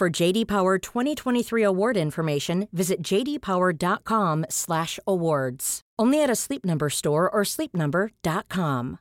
For JD Power 2023 award information, visit jdpower.com/awards. Only at a Sleep Number store or sleepnumber.com.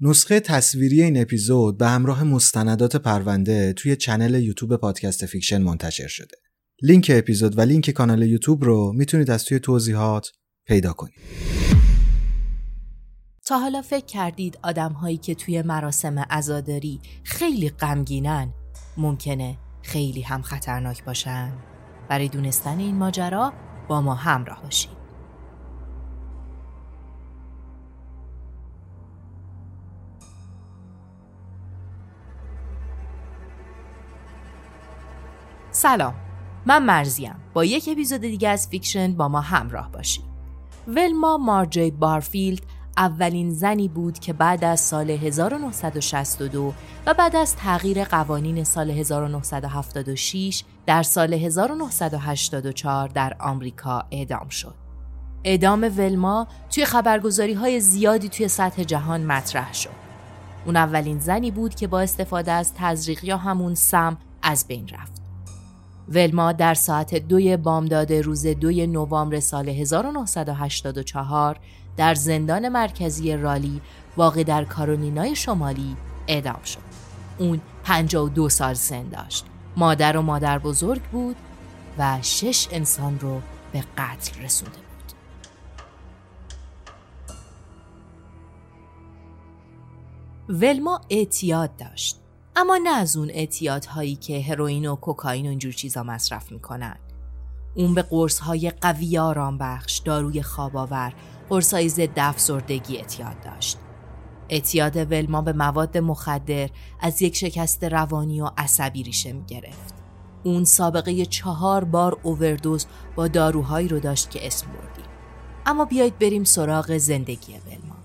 نسخه تصویری این اپیزود به همراه مستندات پرونده توی چنل یوتیوب پادکست فیکشن منتشر شده. لینک اپیزود و لینک کانال یوتیوب رو می‌تونید از توی توضیحات پیدا کنید. تا حالا فکر کردید آدم هایی که توی مراسم عزاداری خیلی غمگینن ممکنه خیلی هم خطرناک باشن؟ برای دونستن این ماجرا با ما همراه باشید. سلام من مرضیم با یک اپیزود دیگه از فیکشن با ما همراه باشید ولما مارجی بارفیلد اولین زنی بود که بعد از سال 1962 و بعد از تغییر قوانین سال 1976 در سال 1984 در آمریکا اعدام شد. اعدام ولما توی خبرگزاری های زیادی توی سطح جهان مطرح شد. اون اولین زنی بود که با استفاده از تزریق یا همون سم از بین رفت. ولما در ساعت دوی بامداد روز دوی نوامبر سال 1984 در زندان مرکزی رالی واقع در کارولینای شمالی اعدام شد. اون 52 سال سن داشت. مادر و مادر بزرگ بود و شش انسان رو به قتل رسونده بود. ولما اعتیاد داشت. اما نه از اون اعتیادهایی که هروئین و کوکائین و اینجور چیزا مصرف می‌کنن. اون به قرص های قوی آرام بخش، داروی خواب آور، قرص های ضد افسردگی اعتیاد داشت. اعتیاد ولما به مواد مخدر از یک شکست روانی و عصبی ریشه می گرفت. اون سابقه چهار بار اووردوز با داروهایی رو داشت که اسم بردیم. اما بیایید بریم سراغ زندگی ولما.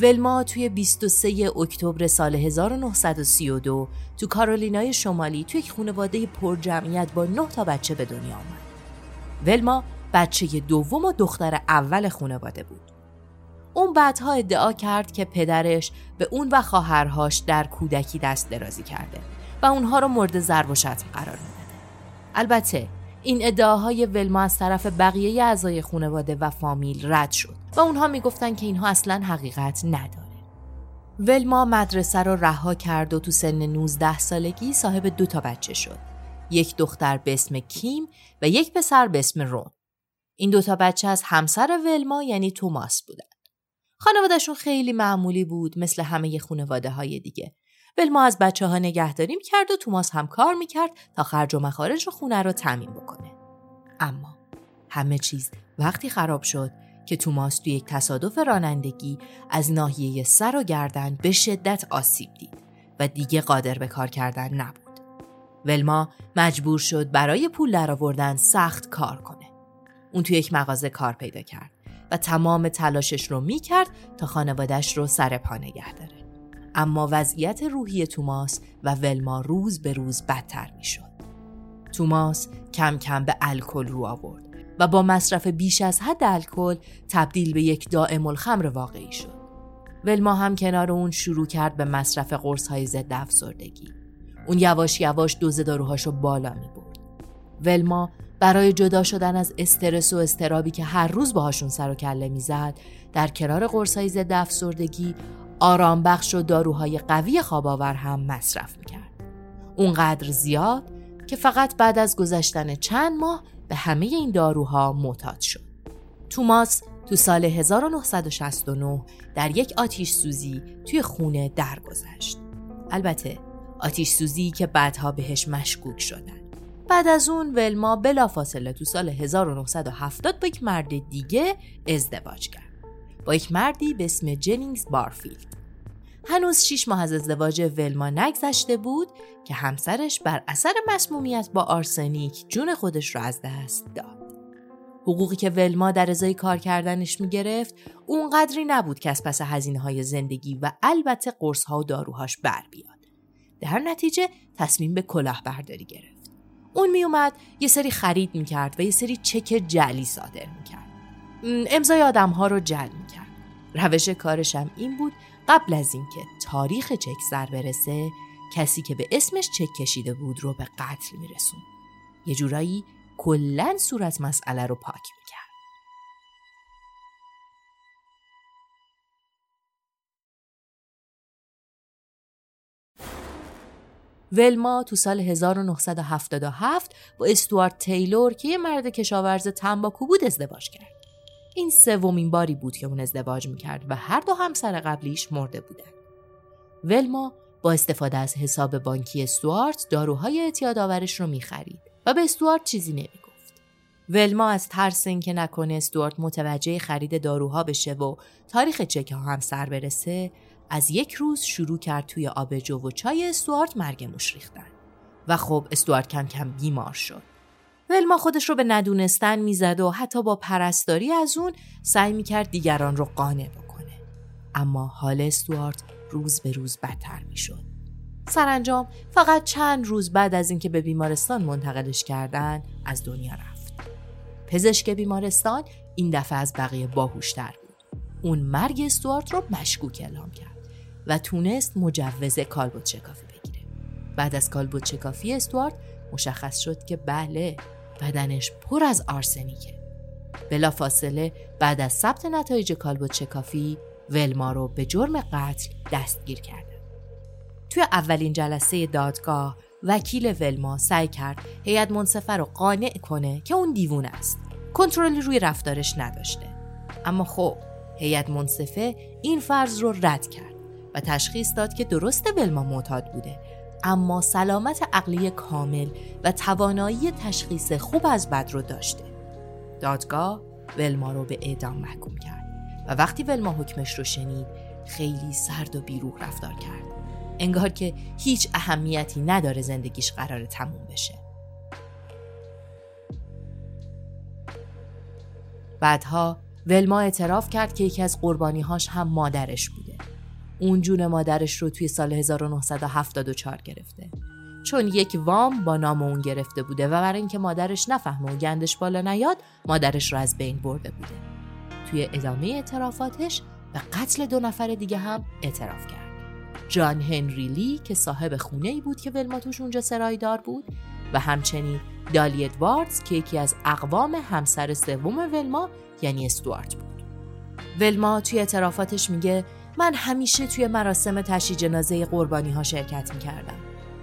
ولما توی 23 اکتبر سال 1932 تو کارولینای شمالی توی یک خانواده پر جمعیت با 9 تا بچه به دنیا آمد. ولما بچه دوم و دختر اول خانواده بود. اون بعدها ادعا کرد که پدرش به اون و خواهرهاش در کودکی دست درازی کرده و اونها رو مورد ضرب و شتم قرار می‌داده. البته این ادعاهای ولما از طرف بقیه اعضای خانواده و فامیل رد شد و اونها می‌گفتن که اینها اصلا حقیقت نداره. ولما مدرسه رو رها کرد و تو سن 19 سالگی صاحب دو تا بچه شد. یک دختر به اسم کیم و یک پسر به اسم رون. این دوتا بچه از همسر ولما یعنی توماس بودن. خانوادهشون خیلی معمولی بود مثل همه خانواده های دیگه. ولما از بچه ها نگهداری کرد و توماس هم کار می‌کرد تا خرج و مخارج خونه رو تعمین بکنه. اما همه چیز وقتی خراب شد که توماس توی یک تصادف رانندگی از ناحیه سر و گردن به شدت آسیب دید و دیگه قادر به کار کردن نبود. ولما مجبور شد برای پول درآوردن سخت کار کنه. اون توی یک مغازه کار پیدا کرد و تمام تلاشش رو می‌کرد تا خانوادش رو سر پا نگه داره. اما وضعیت روحی توماس و ولما روز به روز بدتر می‌شد. توماس کم کم به الکل رو آورد و با مصرف بیش از حد الکل تبدیل به یک دائم الخمر واقعی شد. ولما هم کنار اون شروع کرد به مصرف قرص های ضد افسردگی. اون یواش یواش دوز داروهاشو بالا می برد. ولما برای جدا شدن از استرس و استرابی که هر روز باهاشون سر و کله می‌زد در کنار قرص های ضد افسردگی آرام بخش و داروهای قوی خواباور هم مصرف می‌کرد. اونقدر زیاد که فقط بعد از گذشتن چند ماه به همه این داروها معتاد شد. توماس تو سال 1969 در یک آتیش سوزی توی خونه درگذشت. البته آتیش سوزی که بعدها بهش مشکوک شدن. بعد از اون ولما بلافاصله تو سال 1970 با یک مرد دیگه ازدواج کرد. با یک مردی به اسم جنینگز بارفیلد. هنوز شیش ماه از ازدواج ولما نگذشته بود که همسرش بر اثر مسمومیت با آرسنیک جون خودش را از دست داد. حقوقی که ولما در ازای کار کردنش می‌گرفت اونقدری نبود که از پس هزینه های زندگی و البته قرص ها و داروهاش بر بیاد. در نتیجه تصمیم به کلاهبرداری گرفت. اون میومد یه سری خرید می‌کرد و یه سری چک جعلی صادر می‌کرد. امضای آدم ها رو جل می‌کرد. روش کارش هم این بود قبل از اینکه تاریخ چک سر برسه کسی که به اسمش چک کشیده بود رو به قتل میرسون. یه جورایی کلا صورت مسئله رو پاک می‌کرد. ولما تو سال 1977 با استوارت تیلور که یه مرد کشاورز تنباکو بود ازدواج کرد. این سومین باری بود که اون ازدواج می‌کرد و هر دو همسر قبلیش مرده بودن. ولما با استفاده از حساب بانکی استوارت داروهای اعتیاد آورش رو می‌خرید و به استوارت چیزی نمی‌گفت. ولما از ترس اینکه نکنه استوارت متوجه خرید داروها بشه و تاریخ چک هم سر برسه از یک روز شروع کرد توی آبجو و چای استوارت مرگ موش ریختن و خب استوارت کم کم بیمار شد. ولما خودش رو به ندونستن می‌زد و حتی با پرستاری از اون سعی می‌کرد دیگران رو قانع بکنه. اما حال استوارت روز به روز بدتر می‌شد. سرانجام فقط چند روز بعد از اینکه به بیمارستان منتقلش کردن از دنیا رفت. پزشک بیمارستان این دفعه از بقیه باهوشتر بود. اون مرگ استوارت رو مشکوک اعلام کرد و تونست مجوز کالبوت شکافی بگیره. بعد از کالبوت شکافی استوارت مشخص شد که بله بدنش پر از آرسنیکه. بلا فاصله بعد از ثبت نتایج کالبوت شکافی ولما رو به جرم قتل دستگیر کردن. توی اولین جلسه دادگاه وکیل ولما سعی کرد هیئت منصفه رو قانع کنه که اون دیوونه است. کنترلی روی رفتارش نداشته. اما خب هیئت منصفه این فرض رو رد کرد و تشخیص داد که درست ولما معتاد بوده اما سلامت عقلی کامل و توانایی تشخیص خوب از بد رو داشته. دادگاه ولما رو به اعدام محکوم کرد و وقتی ولما حکمش رو شنید خیلی سرد و بیروح رفتار کرد. انگار که هیچ اهمیتی نداره زندگیش قرار تموم بشه. بعدها ولما اعتراف کرد که یکی از قربانیهاش هم مادرش بوده. اون جون مادرش رو توی سال 1974 گرفته. چون یک وام با نام اون گرفته بوده و برای اینکه مادرش نفهمه و گندش بالا نیاد مادرش رو از بین برده بوده. توی ادامه اعترافاتش به قتل دو نفر دیگه هم اعتراف کرد. جان هنری لی که صاحب خونه ای بود که ولما توش اونجا سرایدار بود و همچنین دالی ادواردز که یکی از اقوام همسر سوم ولما یعنی استوارت بود. ولما توی اعترافاتش میگه من همیشه توی مراسم تشییع جنازه قربانی ها شرکت می‌کردم.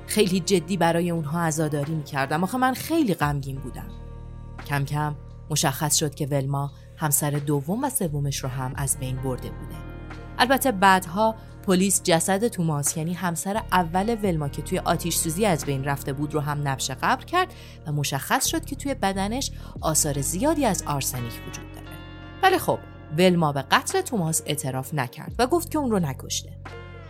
خیلی جدی برای اونها عزاداری می‌کردم آخه من خیلی غمگین بودم. کم کم مشخص شد که ولما همسر دوم و سومش رو هم از بین برده بوده. البته بعدها پلیس جسد توماس یعنی همسر اول ولما که توی آتیش سوزی از بین رفته بود رو هم نبش قبر کرد و مشخص شد که توی بدنش آثار زیادی از آرسنیک وجود داره. ولی خب ولما به قتل توماس اعتراف نکرد و گفت که اون رو نکشته.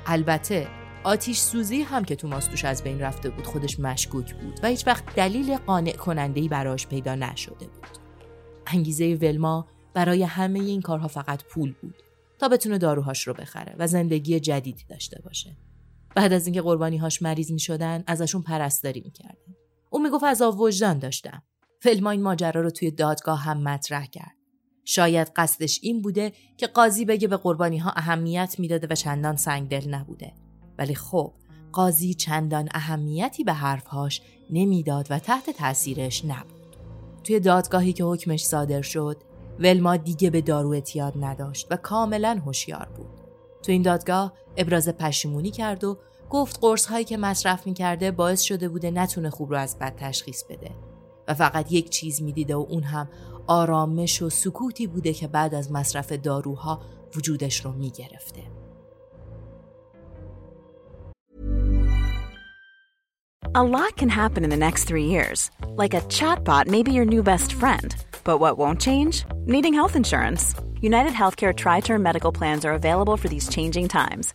البته آتیش سوزی هم که توماس توش از بین رفته بود خودش مشکوک بود و هیچ وقت دلیل قانع کننده براش پیدا نشده بود. انگیزه ولما برای همه این کارها فقط پول بود. تا بتونه داروهاش رو بخره و زندگی جدیدی داشته باشه. بعد از اینکه قربانیهاش مریض می شدن ازشون پرستاری می‌کردن. اون می‌گفت از وجدان داشتم. فلما این ماجرا رو توی دادگاه هم مطرح کرد. شاید قصدش این بوده که قاضی بگه به قربانی ها اهمیت می‌داده و چندان سنگدل نبوده. ولی خب قاضی چندان اهمیتی به حرفهاش نمی‌داد و تحت تاثیرش نبود. توی دادگاهی که حکمش صادر شد، ولما دیگه به دارو اعتیاد نداشت و کاملا هوشیار بود. تو این دادگاه ابراز پشیمونی کرد و گفت قرص هایی که مصرف می‌کرده باعث شده بوده نتونه خوب رو از بد تشخیص بده و فقط یک چیز می‌دیده و اون هم آرامش و سکوتی بوده که بعد از مصرف داروها وجودش رو میگرفته. A lot can happen in the next three years. Like a chatbot may be your new best friend. But what won't change? Needing health insurance. United Healthcare Tri Term Medical Plans are available for these changing times.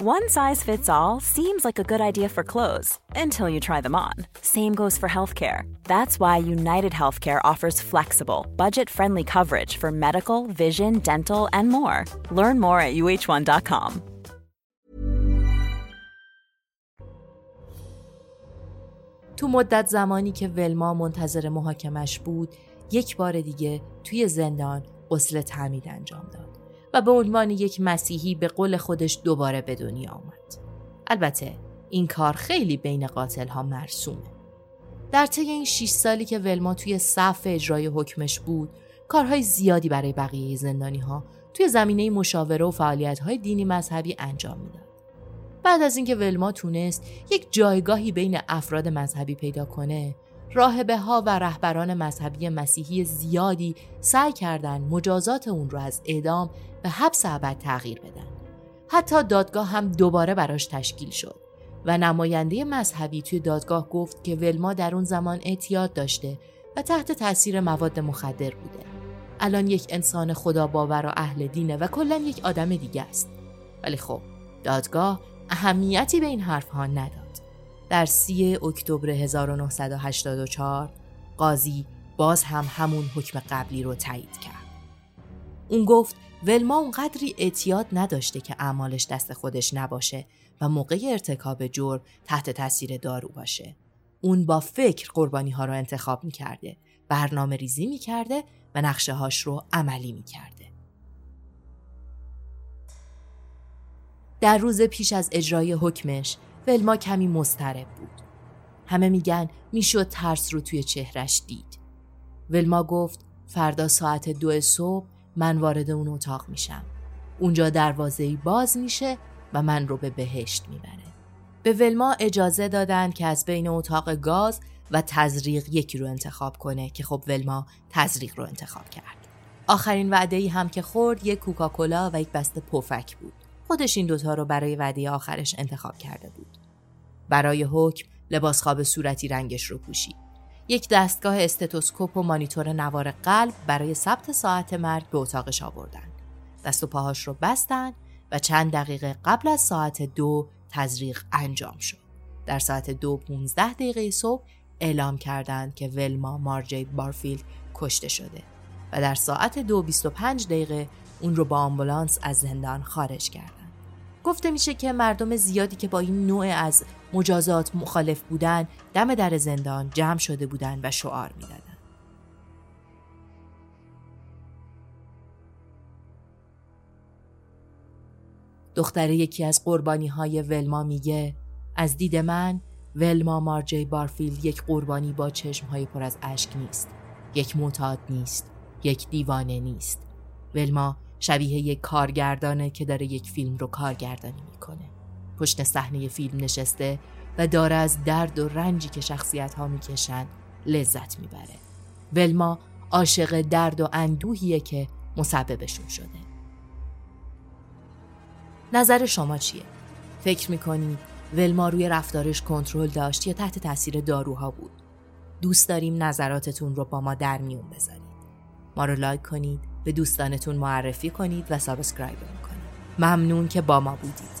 One size fits all seems like a good idea for clothes until you try them on. Same goes for healthcare. That's why United Healthcare offers flexible, budget friendly coverage for medical, vision, dental, and more. Learn more at uh1.com. تو مدت زمانی که ولما منتظر محاکمش بود، یک بار دیگه توی زندان غسل تعمید انجام داد. و به عنوان یک مسیحی به قول خودش دوباره به دنیا آمد. البته این کار خیلی بین قاتل ها مرسومه. در طی این 6 سالی که ولما توی صف اجرای حکمش بود، کارهای زیادی برای بقیه زندانی ها توی زمینه مشاوره و فعالیت های دینی مذهبی انجام می‌داد. بعد از اینکه ولما تونست یک جایگاهی بین افراد مذهبی پیدا کنه، راهبه ها و رهبران مذهبی مسیحی زیادی سعی کردند مجازات اون رو از اعدام به حبس ابد تغییر بدن. حتی دادگاه هم دوباره براش تشکیل شد و نماینده مذهبی توی دادگاه گفت که ولما در اون زمان اعتیاد داشته و تحت تاثیر مواد مخدر بوده. الان یک انسان خدا باور و اهل دینه و کلا یک آدم دیگه است. ولی خب دادگاه اهمیتی به این حرف ها نداد. در سی اکتبر 1984 قاضی باز هم همون حکم قبلی رو تایید کرد. اون گفت ولما اونقدری اعتیاد نداشته که اعمالش دست خودش نباشه و موقع ارتکاب جرم تحت تاثیر دارو باشه. اون با فکر قربانی ها رو انتخاب می‌کرده، برنامه ریزی می‌کرده و نقشه هاش رو عملی می‌کرده. در روز پیش از اجرای حکمش ولما کمی مضطرب بود. همه میگن می‌شد ترس رو توی چهرش دید. ولما گفت فردا ساعت دو صبح من وارد اون اتاق میشم. اونجا دروازه باز میشه و من رو به بهشت می‌بره. به ولما اجازه دادن که از بین اتاق گاز و تزریق یکی رو انتخاب کنه که خب ولما تزریق رو انتخاب کرد. آخرین وعده ای هم که خورد یک کوکاکولا و یک بسته پفک بود. خودش این دوتا رو برای وعده آخرش انتخاب کرده بود. برای حکم لباس خواب صورتی رنگش رو پوشید. یک دستگاه استتوسکوپ و مانیتور نوار قلب برای ثبت ساعت مرگ به اتاقش آوردن. دست و پاهاش رو بستن و چند دقیقه قبل از ساعت دو تزریق انجام شد. در ساعت دو پونزده دقیقه صبح اعلام کردند که ولما مارجی بارفیلد کشته شده و در ساعت دو بیست و پنج دقیقه اون رو با آمبولانس از زندان خارج کردند. گفته میشه که مردم زیادی که با این نوع از مجازات مخالف بودن دم در زندان جمع شده بودن و شعار می‌دادن. دختر یکی از قربانی های ولما میگه از دید من ولما مارجی بارفیلد یک قربانی با چشم های پر از اشک نیست. یک معتاد نیست. یک دیوانه نیست. ولما شبیه یک کارگردانه که داره یک فیلم رو کارگردانی می‌کنه. پشت صحنه فیلم نشسته و داره از درد و رنجی که شخصیت ها می‌کشن لذت می‌بره. ولما عاشق درد و اندوهیه که مسببشون شده. نظر شما چیه؟ فکر می‌کنید ولما روی رفتارش کنترل داشت یا تحت تاثیر داروها بود؟ دوست داریم نظراتتون رو با ما در میون بذارید. ما رو لایک کنید به دوستانتون معرفی کنید و subscribe کنید ممنون که با ما بودید.